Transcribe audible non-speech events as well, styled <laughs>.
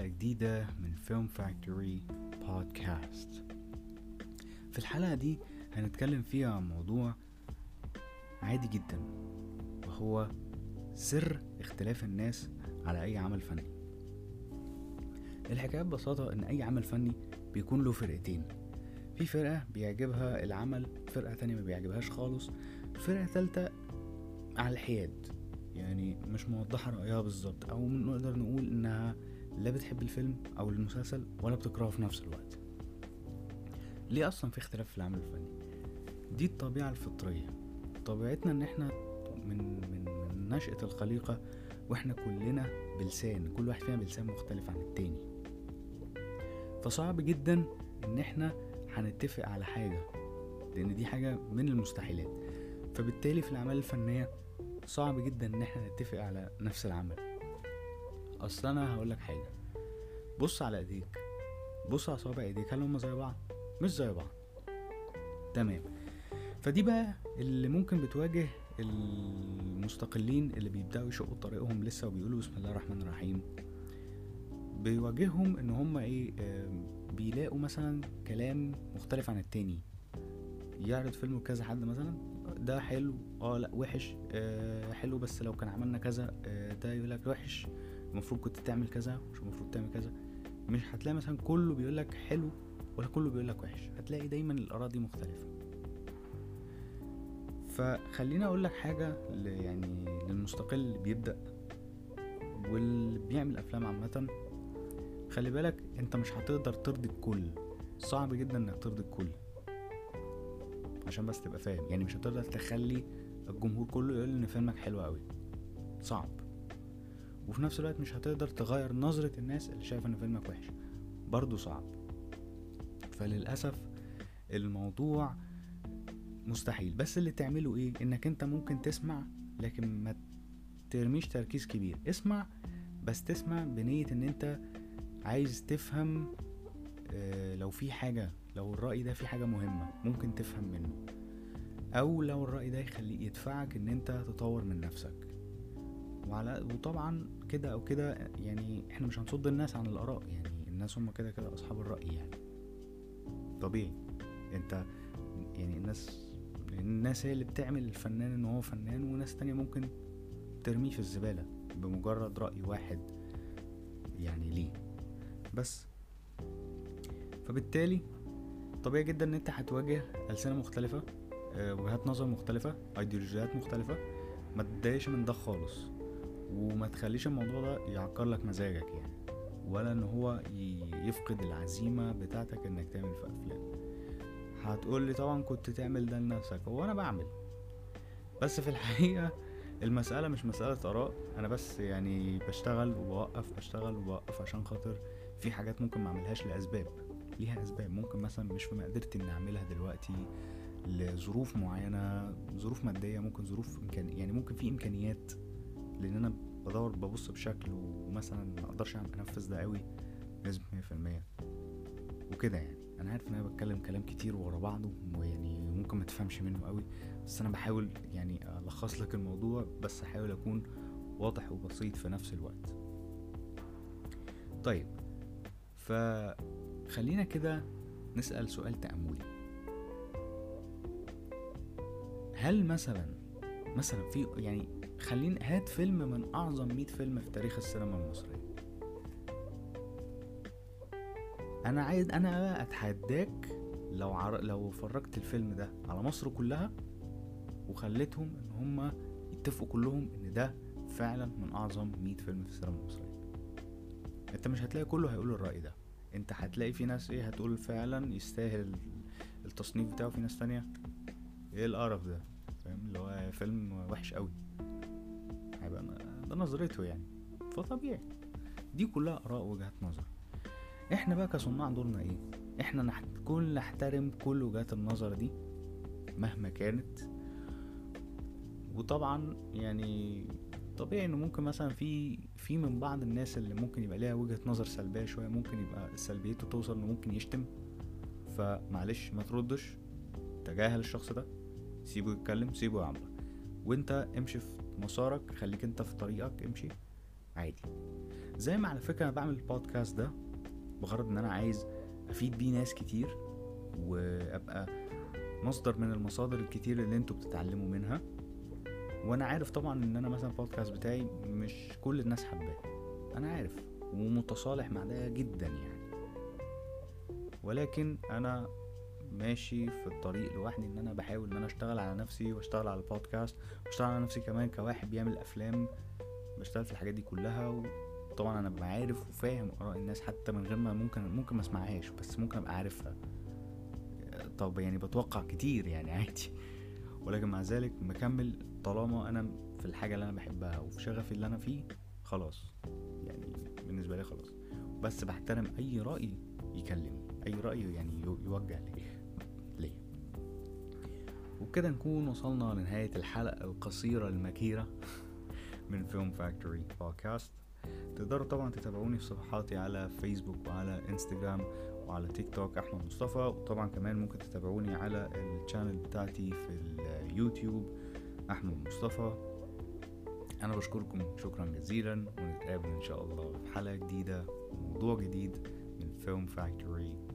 حلقة جديدة من فيلم فاكتوري بودكاست في الحلقة دي هنتكلم فيها عن موضوع عادي جدا وهو سر اختلاف الناس على أي عمل فني. الحكاية ببساطة إن أي عمل فني بيكون له فرقتين. في فرقة بيعجبها العمل فرقة تانية ما بيعجبهاش خالص. فرقة تالتة على الحياد يعني مش موضحة رأيها بالظبط أو نقدر نقول إنها لا بتحب الفيلم أو المسلسل ولا بتكرهه في نفس الوقت. ليه أصلا في اختلاف في العمل الفني؟ دي الطبيعة الفطرية. طبيعتنا إن إحنا من من من نشأة الخليقة وإحنا كلنا بلسان كل واحد فينا بلسان مختلف عن التاني. فصعب جدا إن إحنا هنتفق على حاجة لأن دي حاجة من المستحيلات. فبالتالي في الأعمال الفنية صعب جدا إن إحنا نتفق على نفس العمل. أصل أنا هقول لك حاجة. بص على إيديك. بص على صوابع إيديك. هل هم زي بعض؟ مش زي بعض. تمام. فدي بقى اللي ممكن بتواجه المستقلين اللي بيبدأوا يشقوا طريقهم لسه وبيقولوا بسم الله الرحمن الرحيم. بيواجههم إن هم إيه بيلاقوا مثلا كلام مختلف عن التاني. يعرض فيلم كذا حد مثلا ده حلو آه لأ وحش آه حلو بس لو كان عملنا كذا آه ده يقول لك وحش. المفروض كنت تعمل كذا مش المفروض تعمل كذا. مش هتلاقي مثلا كله بيقول لك حلو ولا كله بيقول لك وحش. هتلاقي دايما الآراء دي مختلفة. فخليني أقول لك حاجة يعني للمستقل اللي بيبدأ واللي بيعمل أفلام عامة. خلي بالك أنت مش هتقدر ترضي الكل. صعب جدا إنك ترضي الكل. عشان بس تبقى فاهم. يعني مش هتقدر تخلي الجمهور كله يقول إن فيلمك حلو قوي صعب. وفي نفس الوقت مش هتقدر تغير نظرة الناس اللي شايفة إن فيلمك وحش. برضو صعب. فللأسف الموضوع مستحيل. بس اللي تعمله إيه؟ إنك أنت ممكن تسمع لكن ما ترميش تركيز كبير. اسمع بس تسمع بنية إن أنت عايز تفهم آه، لو في حاجة لو الرأي ده في حاجة مهمة ممكن تفهم منه. أو لو الرأي ده يخليك يدفعك إن أنت تطور من نفسك. وعلى وطبعا كده أو كده يعني إحنا مش هنصد الناس عن الآراء يعني الناس هم كده كده أصحاب الرأي يعني. طبيعي. أنت يعني الناس الناس هي اللي بتعمل الفنان إن هو فنان وناس تانية ممكن ترميه في الزبالة بمجرد رأي واحد يعني ليه. بس. فبالتالي طبيعي جدا إن أنت هتواجه ألسنة مختلفة آه، وجهات نظر مختلفة أيديولوجيات مختلفة. ما تتضايقش من ده خالص. وما تخليش الموضوع ده يعكر لك مزاجك يعني. ولا إن هو يفقد العزيمة بتاعتك إنك تعمل في أفلام. هتقول لي طبعا كنت تعمل ده لنفسك هو أنا بعمل. بس في الحقيقة المسألة مش مسألة آراء. أنا بس يعني بشتغل وبوقف أشتغل وبوقف عشان خاطر في حاجات ممكن ما أعملهاش لأسباب. ليها أسباب. ممكن مثلا مش في مقدرتي إني أعملها دلوقتي لظروف معينة ظروف مادية ممكن ظروف إمكان يعني ممكن في إمكانيات لأن أنا بدور ببص بشكل ومثلا ما أقدرش أعمل- أنفذ ده قوي في المية. وكده يعني. أنا عارف إن أنا بتكلم كلام كتير ورا بعضه ويعني ممكن ما تفهمش منه قوي بس أنا بحاول يعني ألخص لك الموضوع بس أحاول أكون واضح وبسيط في نفس الوقت. طيب فخلينا كده نسأل سؤال تأملي. هل مثلا مثلا في يعني خلينا هات فيلم من أعظم 100 فيلم في تاريخ السينما المصرية. أنا عايز أنا بقى أتحداك لو عر... لو فرجت الفيلم ده على مصر كلها وخليتهم إن هما يتفقوا كلهم إن ده فعلا من أعظم 100 فيلم في السينما المصرية. أنت مش هتلاقي كله هيقول الرأي ده. أنت هتلاقي في ناس إيه هتقول فعلا يستاهل التصنيف بتاعه في ناس تانية إيه القرف ده؟ فاهم؟ اللي هو فيلم وحش قوي هيبقى ده نظرته يعني. فطبيعي. دي كلها آراء وجهات نظر. إحنا بقى كصناع دورنا إيه؟ إحنا. كل نحترم كل وجهات النظر دي مهما كانت. وطبعا يعني طبيعي إنه ممكن مثلا في في من بعض الناس اللي ممكن يبقى ليها وجهة نظر سلبية شوية ممكن يبقى سلبيته توصل إنه ممكن يشتم. فمعلش ما تردش. تجاهل الشخص ده. سيبه يتكلم سيبه يعبر. وأنت امشي في مسارك خليك انت في طريقك امشي. عادي. زي ما على فكرة أنا بعمل البودكاست ده بغرض إن أنا عايز أفيد بيه ناس كتير وأبقى مصدر من المصادر الكتير اللي أنتوا بتتعلموا منها. وأنا عارف طبعا إن أنا مثلا البودكاست بتاعي مش كل الناس حباه. أنا عارف ومتصالح مع ده جدا يعني. ولكن أنا ماشي في الطريق لوحدي إن أنا بحاول إن أنا أشتغل على نفسي وأشتغل على البودكاست وأشتغل على نفسي كمان كواحد بيعمل أفلام بشتغل في الحاجات دي كلها وطبعا أنا ببقى عارف وفاهم آراء الناس حتى من غير ما ممكن ممكن ما أسمعهاش بس ممكن أبقى عارفها. طب يعني بتوقع كتير يعني <laughs> عادي. ولكن مع ذلك مكمل طالما أنا في الحاجة اللي أنا بحبها وفي شغفي اللي أنا فيه خلاص. يعني بالنسبة لي خلاص. بس بحترم أي رأي يكلمني أي رأي يعني يوجه لي. وبكده نكون وصلنا لنهاية الحلقة القصيرة المكيرة <laughs> من Film Factory بودكاست تقدروا طبعا تتابعوني في صفحاتي على فيسبوك وعلى انستجرام وعلى تيك توك أحمد مصطفى. وطبعا كمان ممكن تتابعوني على ال channel بتاعتي في اليوتيوب أحمد مصطفى. أنا بشكركم شكرا جزيلا ونتقابل إن شاء الله في حلقة جديدة وموضوع جديد من فيلم فاكتوري